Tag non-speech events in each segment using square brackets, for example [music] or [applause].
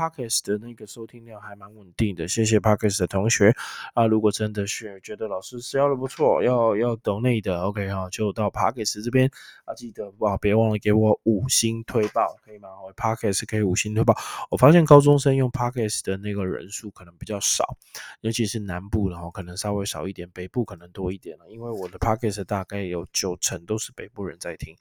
Pockets 的那个收听量还蛮稳定的，谢谢 Pockets 的同学啊。如果真的是觉得老师教的不错，要要懂内的，OK 哈，就到 Pockets 这边啊，记得哇，别忘了给我五星推报，可以吗？Pockets 可以五星推报。我发现高中生用 Pockets 的那个人数可能比较少，尤其是南部的哈，可能稍微少一点，北部可能多一点了，因为我的 Pockets 大概有九成都是北部人在听。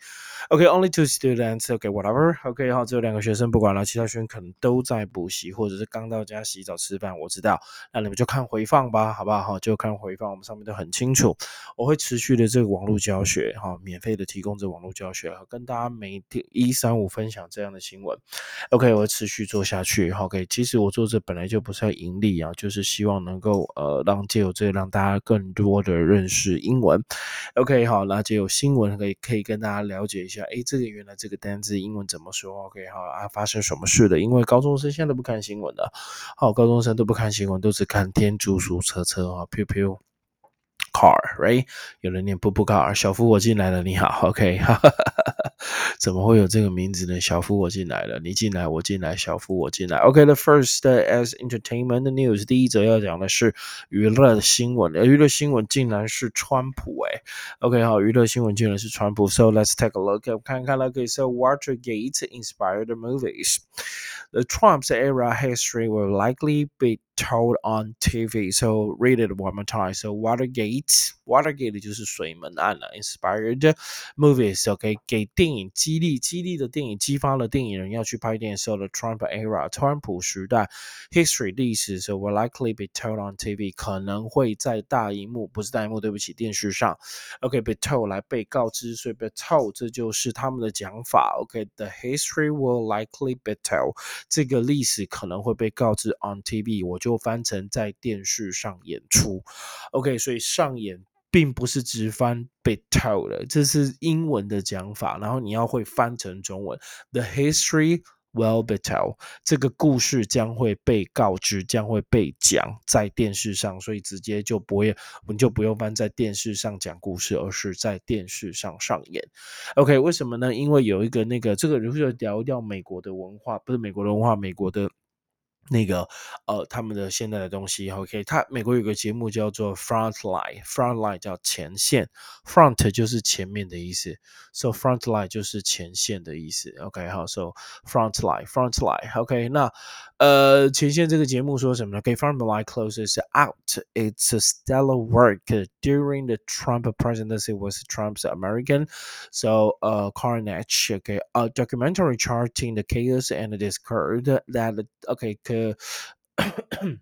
OK，only two students，OK，whatever，OK 哈，只有两个学生，不管了，其他学生可能都在补习，或者是刚到家洗澡吃饭，我知道，那你们就看回放吧，好不好？哈，就看回放，我们上面都很清楚。我会持续的这个网络教学，哈，免费的提供这网络教学，跟大家每天一三五分享这样的新闻。OK，我会持续做下去。OK，其实我做这本来就不是要盈利啊，就是希望能够呃让借由这让大家更多的认识英文。OK，好，那就有新闻可以可以跟大家了解一下。哎，这个原来这个单字英文怎么说？OK，好啊，发生什么事了？因为高中生现在都不看新闻的，好，高中生都不看新闻，都只看天竺鼠车车啊，Q Q pew。Car，right？有人念布布 car，小夫我进来了，你好，OK，怎么会有这个名字呢？小夫我进来了，你进来，我进来，小夫我进来。OK，the first as entertainment news，第一则要讲的是娱乐新闻，娱乐新闻竟然是川普，哎，OK，好，娱乐新闻竟然是川普，So let's take a look，看看那个 So Watergate inspired movies。The Trump's era history will likely be told on TV. So read it one more time. So Watergate, Watergate 就是水门案了。Inspired movies, OK，给电影激励，激励的电影激发了电影人要去拍电影。So the Trump era，川普时代，history 历史，so will likely be told on TV，可能会在大荧幕，不是大荧幕，对不起，电视上，OK，be told 来被告知，所以 be told 这就是他们的讲法。OK，the history will likely be told。这个历史可能会被告知 on TV，我就 就翻成在电视上演出。OK，所以上演并不是直翻被 told，这是英文的讲法，然后你要会翻成中文。The history will be told，这个故事将会被告知，将会被讲在电视上，所以直接就不会，我们就不用翻在电视上讲故事，而是在电视上上演。OK，为什么呢？因为有一个那个这个就是聊聊美国的文化，不是美国的文化，美国的。那个呃，他们的现在的东西，OK，他美国有个节目叫做 Frontline，Frontline 叫前线，Front 就是前面的意思，So Frontline 就是前线的意思，OK，好，So Frontline，Frontline，OK，那呃，前线这个节目说什么呢？OK, Frontline closes out its stellar work [laughs] during the Trump presidency was Trump's American, so uh, Carnage, OK, a documentary charting the chaos and discord that OK 可 [coughs]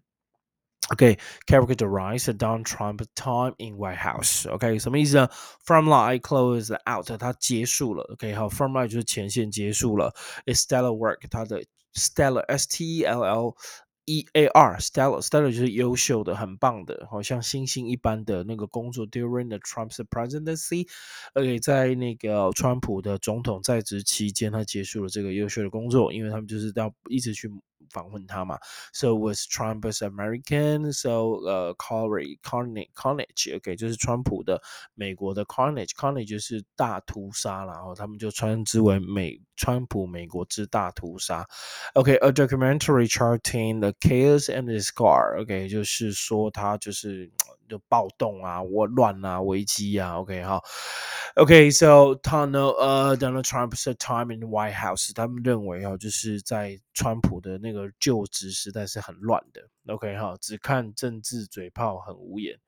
Okay, characterize Donald Trump time in White House. Okay, so means the OK，什么意思呢？Frontline closed out，它结束了。OK，好，Frontline 就是前线结束了。It's stellar work. work，它的 stellar S T E L L E A R stellar stellar 就是优秀的、很棒的，好像星星一般的那个工作。During the Trump's presidency，而在那个川普的总统在职期间，他结束了这个优秀的工作，因为他们就是要一直去访问他嘛，So was Trump's American，So 呃，Corey Carnage Carnage，OK，就是川普的美国的 Carnage，Carnage 就是大屠杀，然后他们就称之为美川普美国之大屠杀。OK，a documentary charting the chaos and the scar，OK，就是说他就是就暴动啊、我乱啊、危机啊，OK 哈。OK，so 他呢，呃，Donald Trump's time in the White House，他们认为哦，就是在 川普的那个就职时代是很乱的。OK 哈，只看政治嘴炮很无言。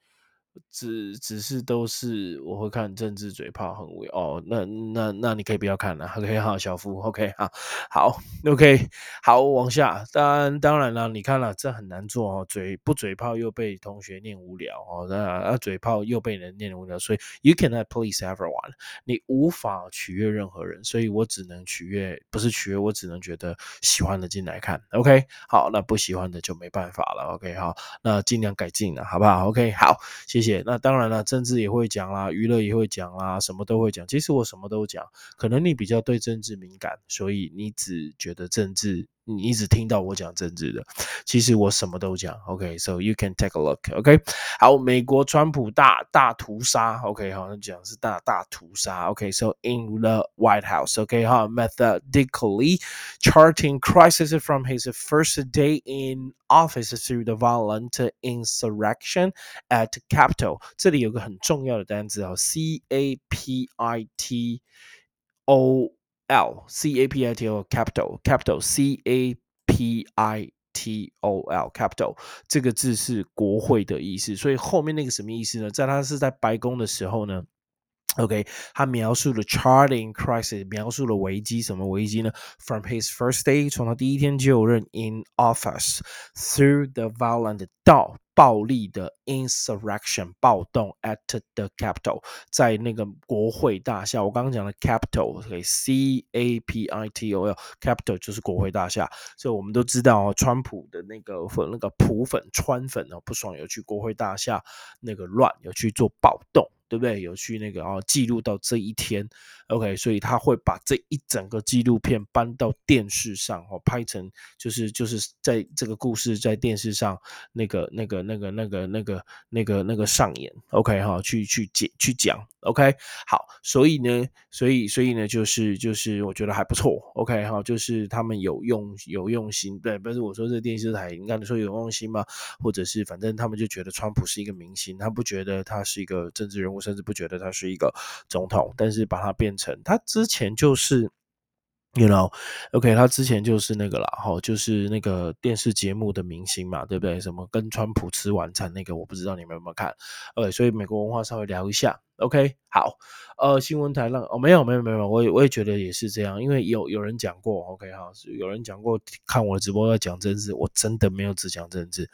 只只是都是我会看政治嘴炮很无聊哦，那那那你可以不要看了，OK 好，小夫 OK [laughs] 好，好 OK 好往下，当然当然了，你看了这很难做哦，嘴不嘴炮又被同学念无聊哦，那啊嘴炮又被人念无聊，所以 you cannot please everyone，你无法取悦任何人，所以我只能取悦，不是取悦，我只能觉得喜欢的进来看，OK 好，那不喜欢的就没办法了，OK 好，那尽量改进了，好不好？OK 好，谢谢。那当然了，政治也会讲啦，娱乐也会讲啦，什么都会讲。其实我什么都讲，可能你比较对政治敏感，所以你只觉得政治。你一直听到我讲政治的，其实我什么都讲。OK，so you can take a look。OK，好，美国川普大大屠杀。OK，好像讲是大大屠杀。OK，so in the White House。OK，哈，methodically charting crisis from his first day in office through the violent insurrection at Capitol。这里有个很重要的单词啊，C A P I T O。 L C A P I T O capital capital C A P I T O L Capitol 这个字是国会的意思，所以后面那个什么意思呢？在他是在白宫的时候呢。OK，他描述了 charting crisis，描述了危机，什么危机呢？From his first day，从他第一天就任 in office，through the violent，到暴力的 insurrection 暴动 at the capital 在那个国会大厦。我刚刚讲的 Capitol，C A P I T O L，Capitol 就是国会大厦。所以我们都知道哦，川普的那个粉那个普粉川粉哦，不爽有去国会大厦那个乱，有去做暴动。对不对？有去那个啊，记录到这一天，OK，所以他会把这一整个纪录片搬到电视上哦，拍成就是就是在这个故事在电视上那个那个那个那个那个那个那个上演，OK 哈，去去讲去讲，OK，好，所以呢，所以所以呢，就是就是我觉得还不错，OK 哈，就是他们有用有用心，对，不是我说这电视台应该说有用心吗？或者是反正他们就觉得川普是一个明星，他不觉得他是一个政治人物。甚至不觉得他是一个总统，但是把他变成他之前就是，you know，OK，他之前就是那个啦，哈，就是那个电视节目的明星嘛，对不对？什么跟川普吃晚餐那个，我不知道你们有没有看，OK，所以美国文化稍微聊一下，OK，好。呃，新闻台让哦，没有没有没有，我也我也觉得也是这样，因为有有人讲过，OK 哈，有人讲过看我的直播要讲政治，我真的没有只讲政治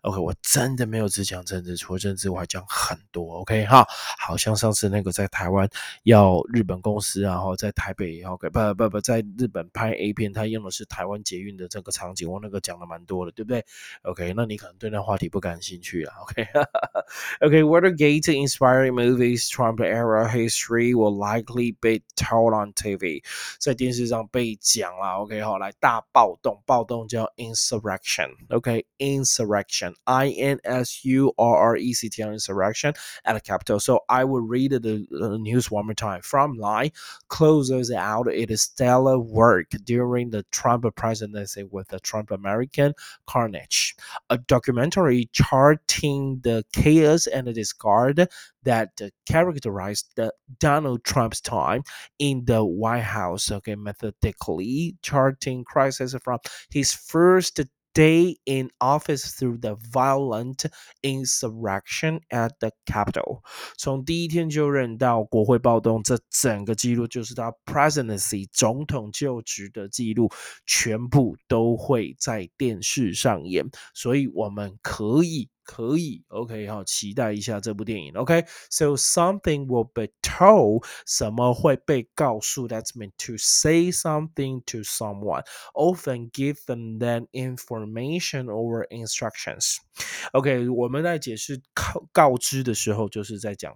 ，OK，我真的没有只讲政治，除了政治我还讲很多，OK 哈，好像上次那个在台湾要日本公司然后在台北，OK 不不不在日本拍 A 片，他用的是台湾捷运的这个场景，我那个讲的蛮多的，对不对？OK，那你可能对那话题不感兴趣啊，OK，OK，Watergate inspiring movies Trump era history will likely be told on TV，在电视上被讲了。OK，好，来大暴动，暴动叫 insurrection。OK，insurrection，I N S U R R E C T insurrection at the Capitol. So I will read the news one more time. Frontline closes out its stellar work during the Trump presidency with the Trump American carnage, a documentary charting the chaos and the discard that characterized the Donald Trump's time in the White House, okay, methodically charting crisis from his first day in office through the violent insurrection at the Capitol。从第一天就任到国会暴动，这整个记录就是他 presidency 总统就职的记录，全部都会在电视上演，所以我们可以。 可以，OK 哈，期待一下这部电影，OK？So something will be told，什么会被告诉？That's meant to say something to someone, often give them that information or instructions。OK，我们在解释告告知的时候，就是在讲。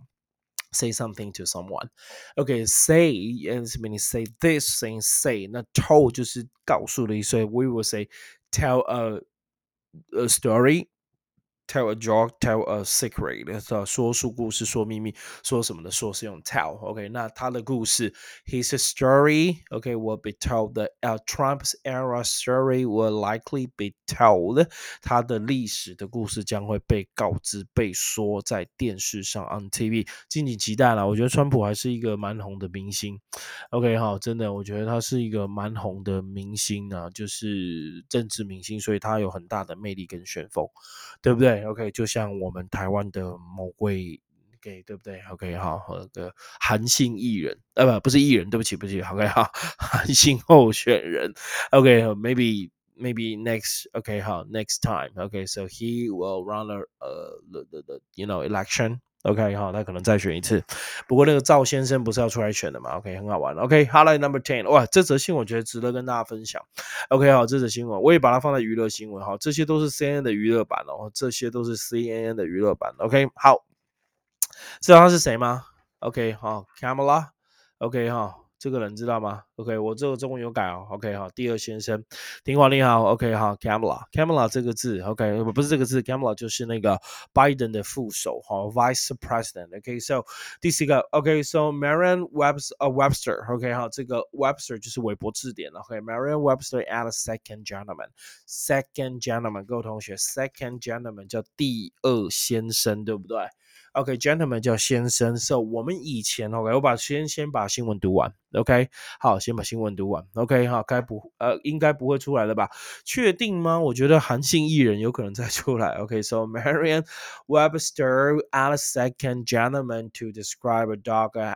Say something to someone. Okay, say is meaning say this, saying say. 那 told 就是告诉的意思。We will say tell a a story tell a joke tell a secret 说说故事说秘密，说什么的说是用 tell，OK 那他的故事，he's a story，OK will be told that Trump's era story will likely be told。他的历史的故事将会被告知，被说在电视上，on TV。敬请期待啦，我觉得川普还是一个蛮红的明星。OK 哈，真的，我觉得他是一个蛮红的明星啊，就是政治明星，所以他有很大的魅力跟旋风，对不对？对，OK，就像我们台湾的某位，OK，对不对？OK，好，和个韩姓艺人，呃，不，不是艺人，对不起，不起，OK，好，韩姓候选人，OK，maybe maybe next, OK，好，next time，OK，so he will run a uh the the the you know election。OK，好，那可能再选一次。不过那个赵先生不是要出来选的嘛？OK，很好玩。OK，Hello，Number Ten，哇，这则新闻我觉得值得跟大家分享。OK，好，这则新闻我也把它放在娱乐新闻。哈，这些都是 CNN 的娱乐版哦，这些都是 CNN 的娱乐版。OK，好，知道他是谁吗？OK，好，Camila。OK 哈。这个人知道吗？OK，我这个中文有改哦。OK 好，第二先生，庭华你好。OK 好，Kamala，Kamala 这个字，OK 不是这个字，Kamala 就是那个 Biden 的副手哈，Vice President。OK，so 第四个，OK，so Marion Webster，OK 好，这个 Webster 就是韦伯字典。OK，Marion Webster a d second gentleman，second gentleman，各位同学，second gentleman 叫第二先生，对不对？OK，gentleman 叫先生，so 我们以前 OK，我把先先把新闻读完，OK，好，先把新闻读完，OK，好，该不呃应该不会出来了吧？确定吗？我觉得韩信艺人有可能再出来，OK，so Marion Webster a second gentleman to describe a dog。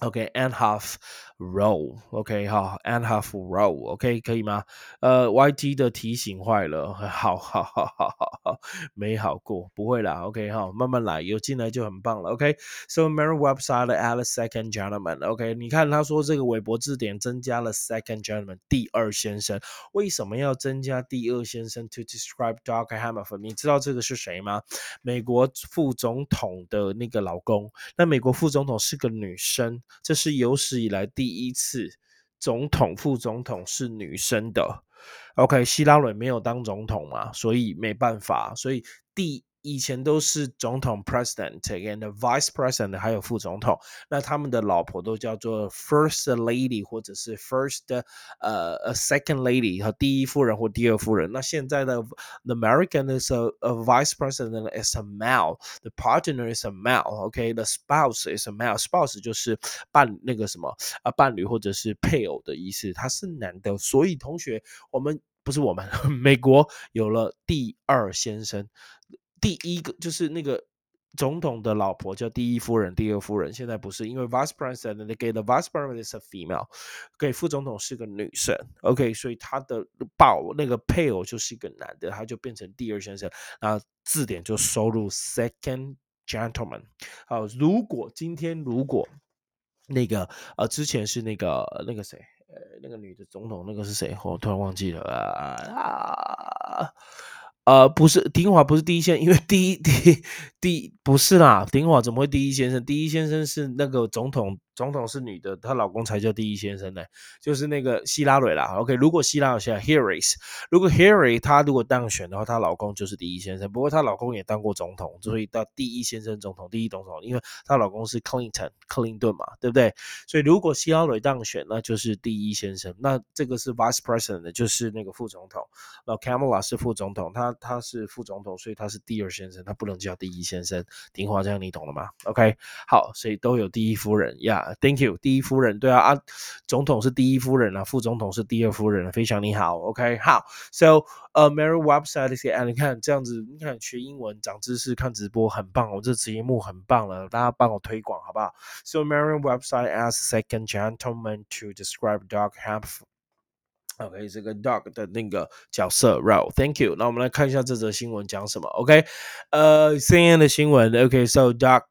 OK，and half row，OK 哈，and half row，OK 可以吗？呃，YT 的提醒坏了，好好好好好好，没好过，不会啦，OK 哈，慢慢来，有进来就很棒了，OK，so Mary website add second gentleman，OK，你看他说这个韦伯字典增加了 second gentleman 第二先生，为什么要增加第二先生 to describe Doug Hamilton？你知道这个是谁吗？美国副总统的那个老公，那美国副总统是个女生。这是有史以来第第一次总统、副总统是女生的。OK，希拉蕊没有当总统嘛，所以没办法，所以第。以前都是总统 president and vice president，还有副总统，那他们的老婆都叫做 first lady 或者是 first 呃 second lady 和第一夫人或第二夫人。那现在的 the American is a, a vice president is a male，the partner is a male，OK，the spouse is a male，spouse 就是伴那个什么啊伴侣或者是配偶的意思，他是男的。所以同学，我们不是我们美国有了第二先生。第一个就是那个总统的老婆叫第一夫人、第二夫人，现在不是，因为 vice president 给的 vice president is female，给副总统是个女生，OK，所以他的报那个配偶就是一个男的，他就变成第二先生，然后字典就收入 second gentleman。好，如果今天如果那个呃之前是那个那个谁呃那个女的总统那个是谁？我突然忘记了啊啊。呃，不是，丁华不是第一线，因为第一第第不是啦，丁华怎么会第一先生？第一先生是那个总统。总统是女的，她老公才叫第一先生呢，就是那个希拉蕊啦。OK，如果希拉蕊现在 Harris，如果 Harry 她如果当选的话，她老公就是第一先生。不过她老公也当过总统，所以到第一先生总统，第一总统，因为她老公是 Clinton，克林顿嘛，对不对？所以如果希拉蕊当选，那就是第一先生。那这个是 Vice President，就是那个副总统。那 Kamala 是副总统，他他是副总统，所以他是第二先生，他不能叫第一先生。丁华这样你懂了吗？OK，好，所以都有第一夫人呀。Thank you，第一夫人，对啊啊，总统是第一夫人啊，副总统是第二夫人，非常你好，OK，好，So，呃，Mary website 些，啊，你看这样子，你看学英文长知识，看直播很棒，我这节目很棒了，大家帮我推广好不好？So Mary website as second gentleman to describe dog have。OK，这个 dog 的那个角色，Right，Thank you。那我们来看一下这则新闻讲什么，OK，呃，CNN 的新闻，OK，So dog。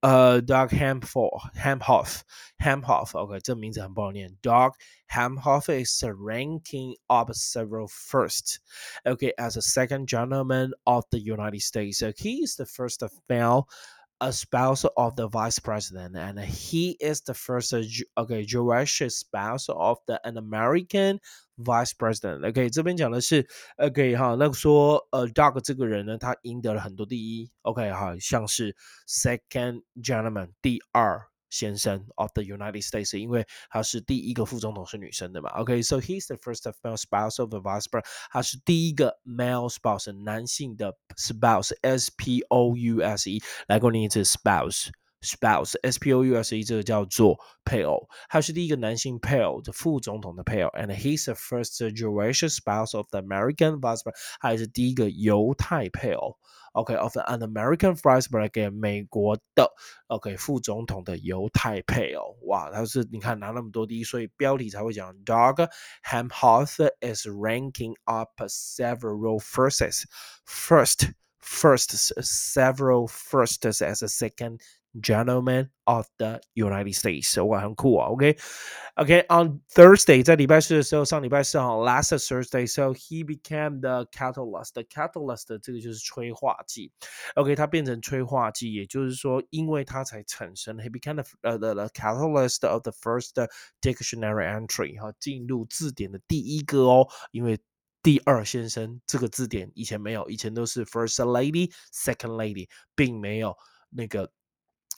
呃，Doug Hamhoff，Hamhoff，Hamhoff，OK，这名字很不好念。Doug Hamhoff is ranking up several first, okay, as a second gentleman of the United States. So he is the first male a spouse of the vice president, and he is the first okay Jewish spouse of the an American vice president. OK，这边讲的是 OK 哈，那说呃，Doug 这个人呢，他赢得了很多第一。OK 哈，像是 second gentleman 第二。 先生 of the United States，因为他是第一个副总统是女生的嘛。OK，so、okay, he's the first male spouse of the vice president，他是第一个 male spouse 男性的 spouse，S P O U S E，来过念一次 spouse。spouse S P O U S E 这个叫做配偶，他是第一个男性配偶的副总统的配偶，and he's the first Jewish spouse of the American vice president，他也是第一个犹太配偶。OK，of、okay, an American vice president，美国的 OK 副总统的犹太配偶，哇，他是你看拿那么多第一，所以标题才会讲 Doug Hamhoff is ranking up several firsts. First, first, several firsts as a second gentleman of the United States，哇，很酷啊，OK。Okay, on Thursday，在礼拜四的时候，上礼拜四哈，last Thursday，so he became the catalyst。the catalyst 这个就是催化剂。OK，它变成催化剂，也就是说，因为它才产生，he became the 呃 the the catalyst of the first dictionary entry，哈，进入字典的第一个哦，因为第二先生这个字典以前没有，以前都是 first lady、second lady，并没有那个。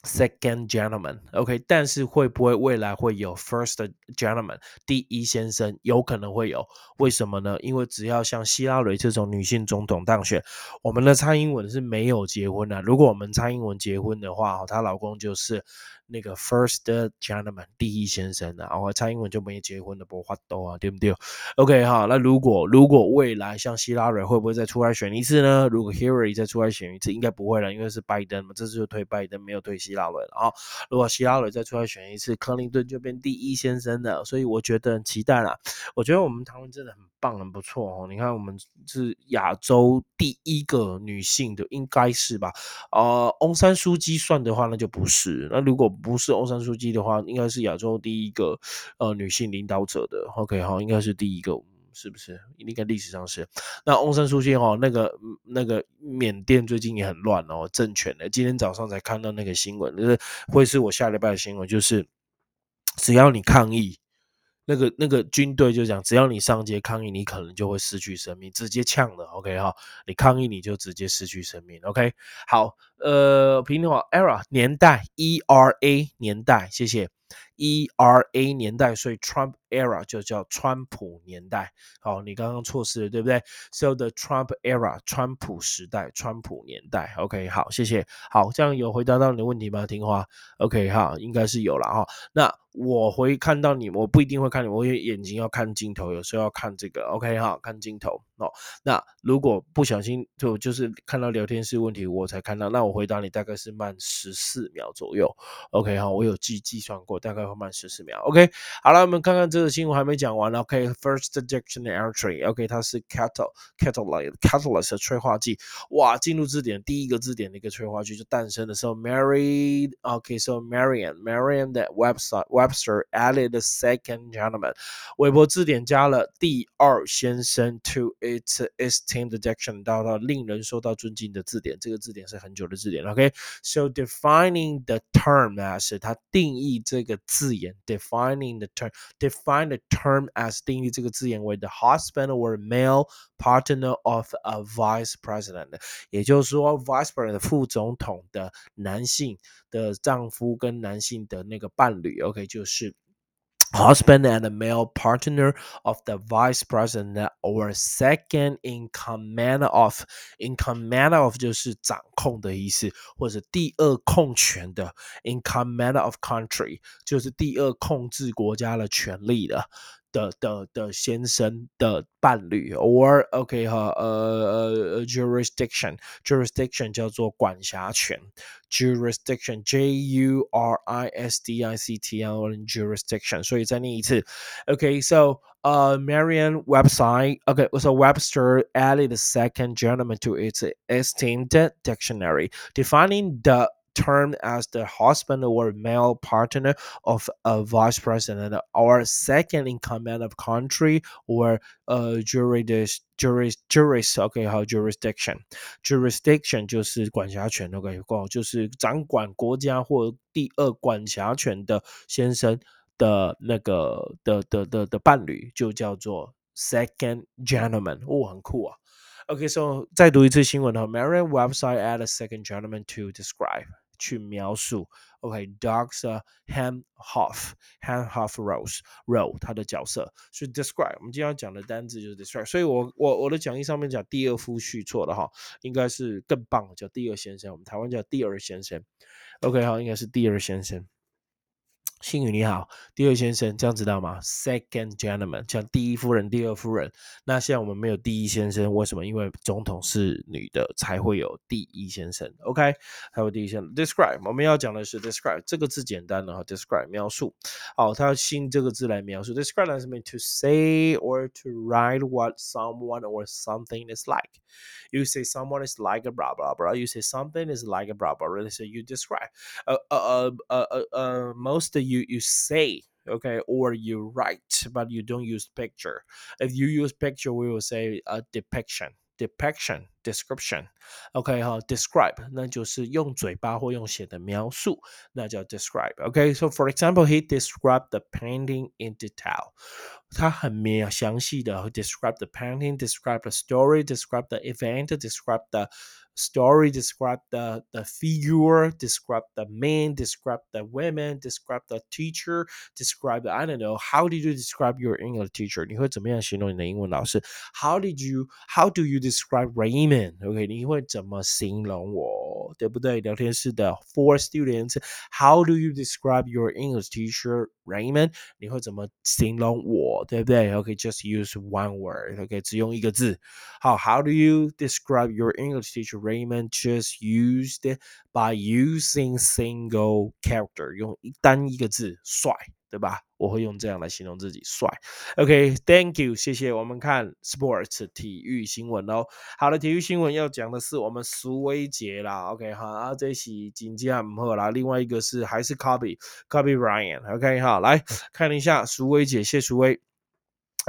Second gentleman，OK，但是会不会未来会有 First gentleman 第一先生？有可能会有，为什么呢？因为只要像希拉蕊这种女性总统当选，我们的蔡英文是没有结婚的。如果我们蔡英文结婚的话，她老公就是那个 First gentleman 第一先生的，然后蔡英文就没结婚的，不发抖啊，对不对？OK 哈，那如果如果未来像希拉蕊会不会再出来选一次呢？如果 Hillary 再出来选一次，应该不会了，因为是拜登嘛，这次就推拜登，没有推希。拉蕊啊，如果希拉蕊再出来选一次，克林顿就变第一先生了，所以我觉得很期待啦。我觉得我们台湾真的很棒，很不错哦。你看，我们是亚洲第一个女性的，应该是吧？呃，翁山书记算的话，那就不是。那如果不是欧山书记的话，应该是亚洲第一个呃女性领导者的。OK，好，应该是第一个。是不是？应该历史上是。那翁山书记哦，那个那个缅甸最近也很乱哦，政权的。今天早上才看到那个新闻，就是会是我下礼拜的新闻，就是只要你抗议，那个那个军队就讲，只要你上街抗议，你可能就会失去生命，直接呛的。OK 哈，你抗议你就直接失去生命。OK，好，呃，平话 era 年代 ERA 年代，谢谢。ERA 年代，所以 Trump era 就叫川普年代。好，你刚刚错失了，对不对？So the Trump era，川普时代，川普年代。OK，好，谢谢。好，这样有回答到你的问题吗？听话。OK，哈，应该是有了哈。那我会看到你，我不一定会看你，我眼睛要看镜头，有时候要看这个。OK，哈，看镜头。哦，那如果不小心就就是看到聊天室问题，我才看到，那我回答你大概是慢十四秒左右。OK，哈，我有计计算过，大概会。慢十四秒，OK，好了，我们看看这个新闻还没讲完，OK，First dictionary entry，OK，它是 cattle catalyst catalyst 催化剂，哇，进入字典第一个字典的一个催化剂就诞生的时候，Mary，OK，so Marian，Marian 的 website Webster added the second gentleman，韦伯字典加了第二先生 to its esteemed dictionary，到到令人受到尊敬的字典，这个字典是很久的字典，OK，so defining the term as 它定义这个字。字眼 defining the term define the term as 定义这个字眼为 the husband or male partner of a vice president，也就是说 vice president 副总统的男性的丈夫跟男性的那个伴侣，OK 就是。 husband and male partner of the vice president or second in command of in command of 就是掌控的意思，或者第二控权的 in command of country 就是第二控制国家的权利的。 的的的先生的伴侣，or OK 哈，呃呃 jurisdiction jurisdiction 叫做管辖权，jurisdiction J U R I S D I C T L jurisdiction，所以再念一次，OK，so uh Merriam website okay so Webster added a second gentleman to its esteemed dictionary defining the termed as the husband or male partner of a vice president or second in command of country or uh juris juris juris OK 还有 jurisdiction jurisdiction 就是管辖权 OK 就是掌管国家或第二管辖权的先生的那个的的的的伴侣就叫做 second gentleman 哦很酷啊 OK so 再读一次新闻哈 Marian website add a second gentleman to describe 去描述，OK，Dogs Ham Hoff Ham Hoff Rose Role 他的角色，所以 describe 我们今天要讲的单字就是 describe，所以我我我的讲义上面讲第二夫婿错了哈，应该是更棒，叫第二先生，我们台湾叫第二先生，OK 好，应该是第二先生。星宇你好，第二先生，这样知道吗？Second gentleman，像第一夫人、第二夫人。那现在我们没有第一先生，为什么？因为总统是女的，才会有第一先生。OK，还有第一先生。Describe，我们要讲的是 describe 这个字简单的哈，describe 描述。好，它要新这个字来描述。Describe is mean to say or to write what someone or something is like. You say someone is like a blah blah blah. You say something is like a blah blah. Really, so you describe. Uh, uh, uh, uh, uh, most you you say okay or you write but you don't use picture if you use picture we will say a depiction depiction description OK 哈 describe 那就是用嘴巴或用写的描述那叫 describe OK so for example he described the painting in detail 他很描详细的 describe the painting describe the story describe the event describe the story describe the the figure describe the man describe the women describe the teacher describe the, I don't know how did you describe your English teacher 你会怎么样形容你的英文老师 How did you how do you describe Raymond OK 你会怎么形容我对不对聊天室的 For students How do you describe your English teacher Raymond 你会怎么形容我对不对 OK just use one word OK 只用一个字好 How do you describe your English teacher Raymond just used by using single character 用一单一个字帅 对吧？我会用这样来形容自己帅。OK，Thank、you，谢谢。我们看 sports 体育新闻哦。好的，体育新闻要讲的是我们苏威杰啦。OK，好啊，这是紧接唔好啦。另外一个是还是 Kobe Kobe Bryant。OK，好，来看一下苏威杰，谢苏威。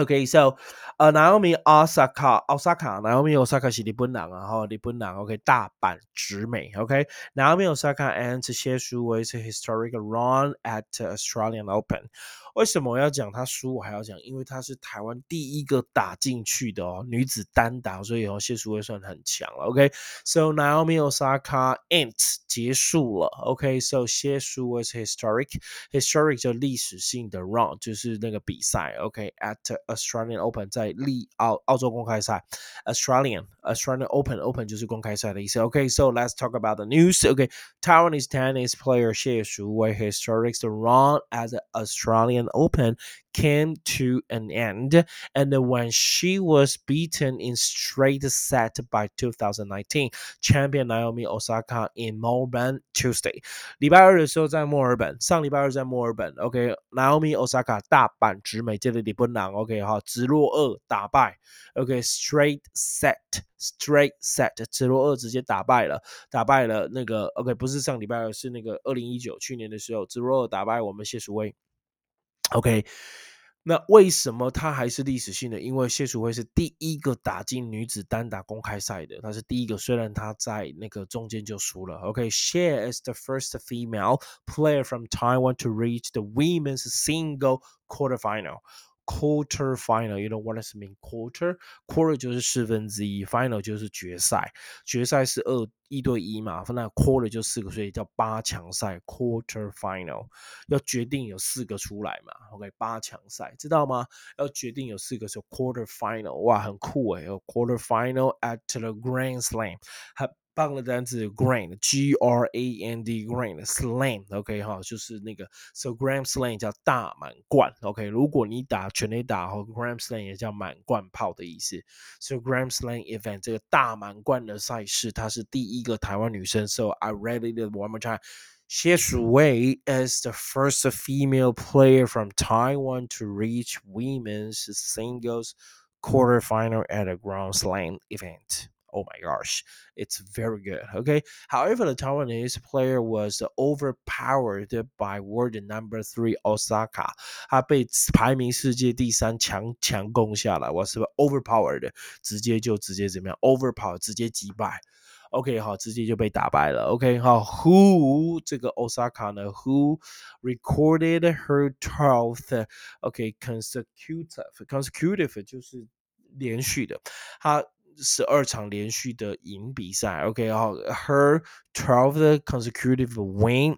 Okay, so, uh, Naomi Osaka, Osaka, Naomi Osaka 是日本人啊，吼，日本人，OK，大阪直美，OK，Naomi Osaka ends 谢淑薇 historic run at Australian Open。为什么我要讲她输，我还要讲，因为她是台湾第一个打进去的哦，女子单打，所以哦，谢淑薇算很强了。OK，so Naomi Osaka ends 结束了。OK，so 谢淑薇是 historic，historic 就历史性的 run，就是那个比赛。OK，at Australian Open 在利澳澳洲公开赛，Australian Australian Open Open 就是公开赛的意思。OK，so let's talk about the news。OK，Taiwanese tennis player 谢淑薇 historic run at Australian Open came to an end, and when she was beaten in straight set by 2019 champion Naomi Osaka in Melbourne Tuesday，礼拜二的时候在墨尔本，上礼拜二在墨尔本，OK，Naomi Osaka 大阪直美，这里日本人，OK 哈，直落二打败，OK，straight set，straight set，直落二直接打败了，打败了那个 OK，不是上礼拜二，是那个二零一九去年的时候，直落二打败我们谢淑薇。 OK，那为什么她还是历史性的？因为谢淑薇是第一个打进女子单打公开赛的，她是第一个。虽然她在那个中间就输了。OK，she is the first female player from Taiwan to reach the women's single quarterfinal. Quarter final. You know what does mean？Quarter quarter 就是四分之一，final 就是决赛。决赛是二一对一嘛，那 quarter 就四个，所以叫八强赛 quarter final。要决定有四个出来嘛？OK，八强赛知道吗？要决定有四个是 quarter final，哇，很酷诶，有 quarter final at the Grand Slam，还棒的单词 grand，G R A N D grand，slam，OK 哈，就是那个，so Grand Slam 叫大满贯，OK，如果你打全垒打和 Grand Slam 也叫满贯炮的意思，so Grand Slam event 这个大满贯的赛事，她是第一个台湾女生，so I read it one more time。Xie Shuwei is the first female player from Taiwan to reach women's singles quarterfinal at a Grand Slam event oh my gosh, it's very good. Okay. However, the Taiwanese player was overpowered by world number three Osaka. 他被排名世界第三强强攻下来，我是不是 overpowered？直接就直接怎么样？overpower 直接击败。OK，好，直接就被打败了。OK，好，Who 这个 Osaka 呢？Who recorded her twelfth OK consecutive consecutive 就是连续的，她 十二场连续的赢比赛，OK，然后 her twelve consecutive win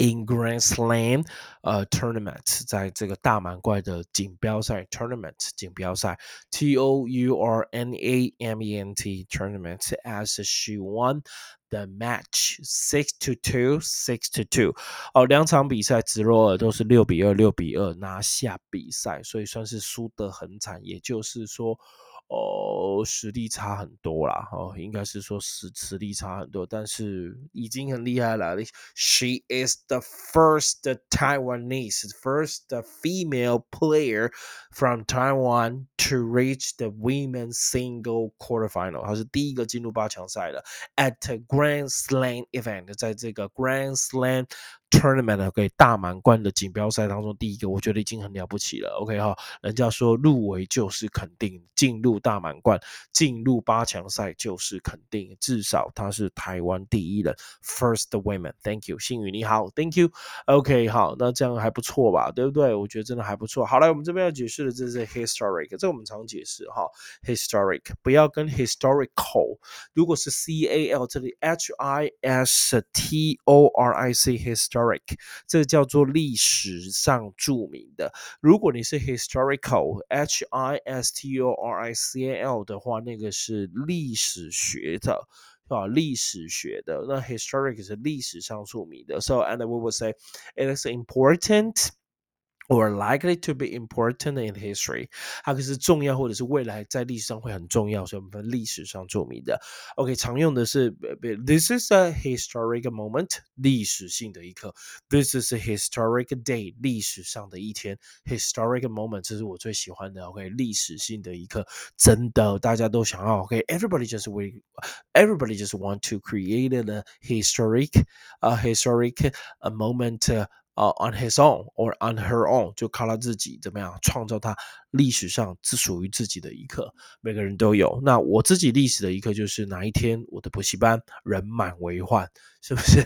in Grand Slam 呃 tournament，在这个大满贯的锦标赛 tournament 锦标赛 T O U R N A M E N T tournament as she won the match six to two six to two。哦，两场比赛直落尔都是六比二六比二拿下比赛，所以算是输得很惨。也就是说。 哦，实力差很多啦，哦，应该是说实实力差很多，但是已经很厉害了。She is the first Taiwanese, first female player from Taiwan to reach the women's single quarterfinal。她是第一个进入八强赛的，at Grand Slam event，在这个 Grand Slam。Tournament OK 大满贯的锦标赛当中，第一个我觉得已经很了不起了。OK 哈，人家说入围就是肯定，进入大满贯、进入八强赛就是肯定，至少他是台湾第一人，First women。Thank you，幸宇你好，Thank you。OK 好，那这样还不错吧？对不对？我觉得真的还不错。好来，我们这边要解释的这是 historic，这我们常解释哈，historic 不要跟 historical。如果是 C A L 这里 H I S T O R I C historic。historic，这叫做历史上著名的。如果你是 historical，h i s t o r i c a l 的话，那个是历史学的，是吧？历史学的，那 historic 是历史上著名的。So and we will say it is important. or likely to be important in history，它可是重要或者是未来在历史上会很重要，所以我们分历史上着名的。OK，常用的是 This is a historic moment，历史性的一刻。This is a historic day，历史上的一天。Historic moment，这是我最喜欢的。OK，历史性的一刻，真的大家都想要。OK，everybody just we，everybody just want to create a historic，a historic a moment。 啊，on his own or on her own，就靠他自己怎么样创造他历史上只属于自己的一刻。每个人都有。那我自己历史的一刻就是哪一天我的补习班人满为患，是不是？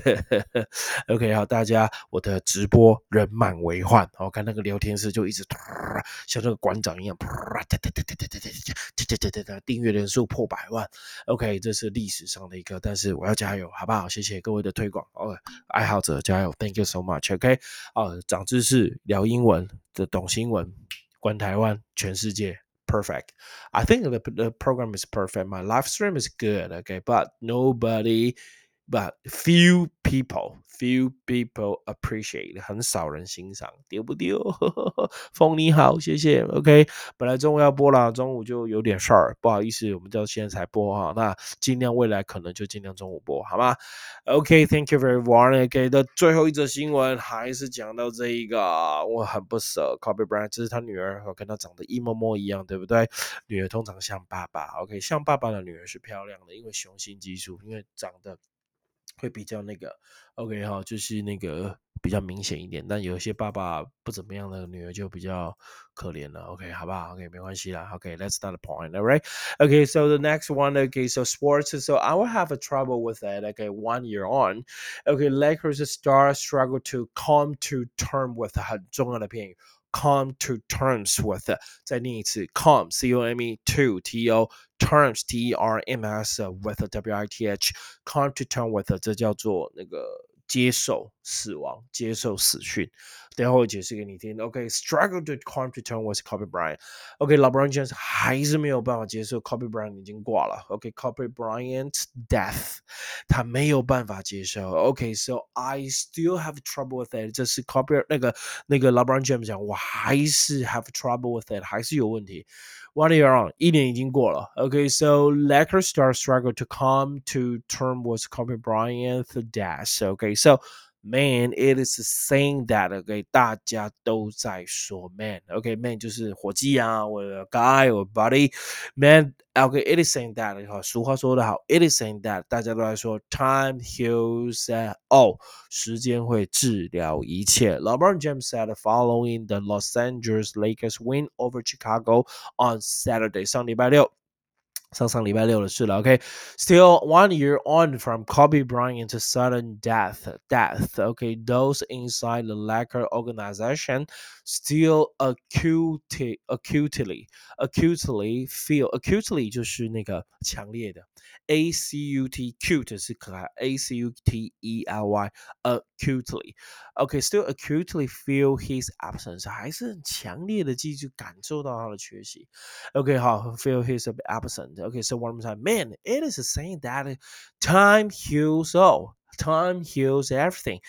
[laughs] OK，好，大家我的直播人满为患，我看那个聊天室就一直像那个馆长一样，订阅人数破百万。OK，这是历史上的一个，但是我要加油，好不好？谢谢各位的推广哦，爱好者加油，Thank you so much。OK。啊，长知识，聊英文的，懂新闻，观台湾，全世界，perfect。I think the the program is perfect. My live stream is good, okay, but nobody but few people, few people appreciate，很少人欣赏，丢不丢？风你好，谢谢。OK，本来中午要播啦，中午就有点事儿，不好意思，我们到现在才播哈。那尽量未来可能就尽量中午播，好吗？OK，Thank you very much。OK 的最后一则新闻还是讲到这一个，我很不舍，Kobe Bryant，这是他女儿，跟他长得一模模一样，对不对？女儿通常像爸爸，OK，像爸爸的女儿是漂亮的，因为雄性激素，因为长得。会比较那个，OK 哈，就是那个比较明显一点。但有一些爸爸不怎么样的女儿就比较可怜了，OK 好不好？OK 没关系啦，OK，that's not the point，alright？Okay, so the next one, okay, so sports. So I will have a trouble with that. Okay, one year on, okay, Lakers star struggle to come to term with 很重要的片语。come to terms with，再念一次，come c o m e to t o terms t e r m s with w i t h come to terms with，这叫做那个接受死亡，接受死讯。等会我解释给你听。OK，struggle、okay, to come to terms with Kobe Bryant。OK，LeBron、okay, James 还是没有办法接受 Kobe Bryant 已经挂了。OK，Kobe、okay, Bryant death，他没有办法接受。OK，so、okay, I still have trouble with it。这是 Kobe 那个那个 LeBron James 讲，我还是 have trouble with it，还是有问题。 One year on，一年已经过了。OK，so、okay, Lakers star struggle to come to terms with Kobe Bryant's death。OK，so Man, it is saying that OK，大家都在说 Man，OK，Man 就是火鸡啊，我的 guy 我 buddy，Man，OK，it is saying that 哈，俗话说得好，it is saying that 大家都在说 Time heals all，时间会治疗一切。LeBron James said following the Los Angeles Lakers win over Chicago on Saturday，上礼拜六。 上上礼拜六的事了，OK。Still one year on from Kobe Bryant's sudden death, death. Okay, those inside the Laker organization still acutely, acutely, acutely feel acutely 就是那个强烈的。a c u t cute 是可爱，a c u t e l y acutely。OK，still acutely feel his absence，还是很强烈的记住感受到他的缺席。OK，好，feel his absence。 Okay, so one more time. Man, it is saying that time heals all. Time heals everything.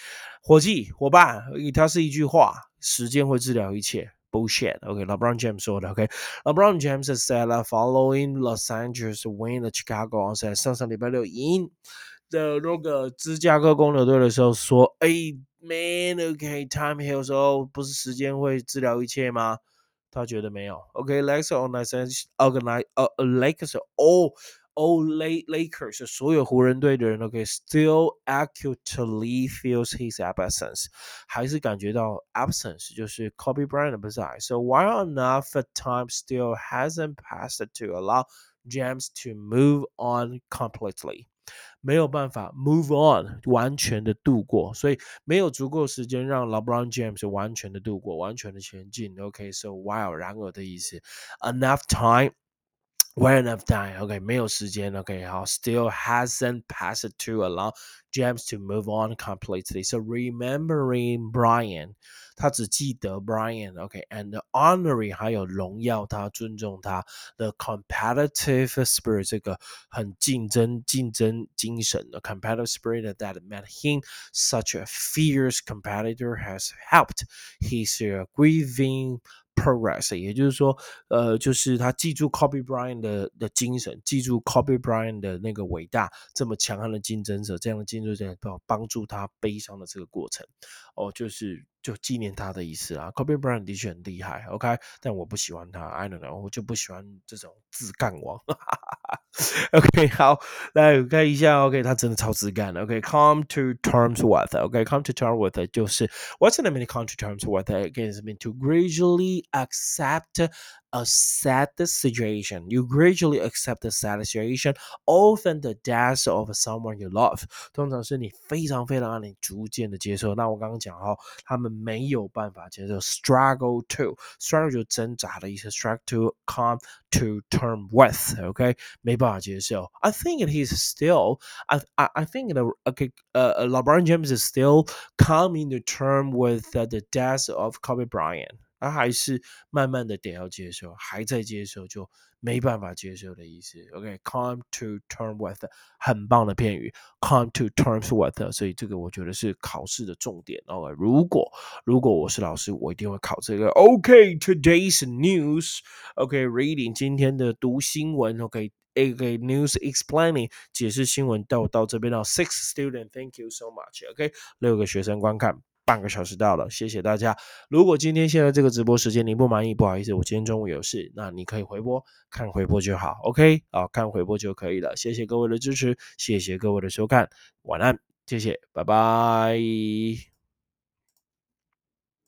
伙计，伙伴，它是一句话，时间会治疗一切。bullshit. Okay, LeBron James 说的。Okay, LeBron James said following Los Angeles win the Chicago on 在上上礼拜六赢的那个芝加哥公牛队的时候说，哎，man, okay, time heals all，不是时间会治疗一切吗？ 他觉得没有。OK，Lakers organize organize 呃 Lakers all all Lakers 所有湖人队的人，OK，still acutely feels his absence，还是感觉到 absence 就是 Kobe Bryant 的不在。So while enough time still hasn't passed to allow James to move on completely。 没有办法 move on，完全的度过，所以没有足够时间让 LeBron James 完全的度过，完全的前进。OK，so、okay, while 然而的意思，enough time。Where enough time? okay, 没有时间, okay, still hasn't passed to allow James to move on completely. So remembering Bryant. 他只记得 Brian，OK，and honoring 还有荣耀他、尊重他的 competitive spirit 这个很竞争、竞争精神的 competitive spirit that made him such a fierce competitor has helped his grieving progress，也就是说，呃，就是他记住 Kobe Bryant 的的精神，记住 Kobe Bryant 的那个伟大，这么强悍的竞争者，这样的竞争者帮帮助他悲伤的这个过程，哦，就是就纪念他的意思啊。Kobe Bryant 的确很厉害，OK，但我不喜欢他，I don't know，我就不喜欢这种自干王。OK，好，来看一下，OK，他真的超自干的。OK，come [laughs] to terms with，OK，come to terms with 就是 What's the meaning come to terms with？Again, it mean to gradually accept a sad situation. You gradually accept the sad situation, often the death of someone you love. 通常是你非常非常让你逐渐的接受。那我刚刚讲哈，他们没有办法接受，struggle to，struggle 就挣扎的意思，struggle to come to term with. OK，没办法接受。I think it is still. I I I think the okay. Uh, LeBron James is still coming to term with uh, the death of Kobe Bryant. 他还是慢慢的得要接受，还在接受就没办法接受的意思。OK，come to term with 很棒的片语，come to terms with，所以这个我觉得是考试的重点。OK，如果如果我是老师，我一定会考这个。OK，today's news，OK，reading 今天的读新闻。OK，a news explaining 解释新闻到到这边到 six student，thank you so much。OK，六个学生观看。半个小时到了，谢谢大家。如果今天现在这个直播时间您不满意，不好意思，我今天中午有事，那你可以回播，看回播就好。OK，啊，看回播就可以了。谢谢各位的支持，谢谢各位的收看，晚安，谢谢，拜拜。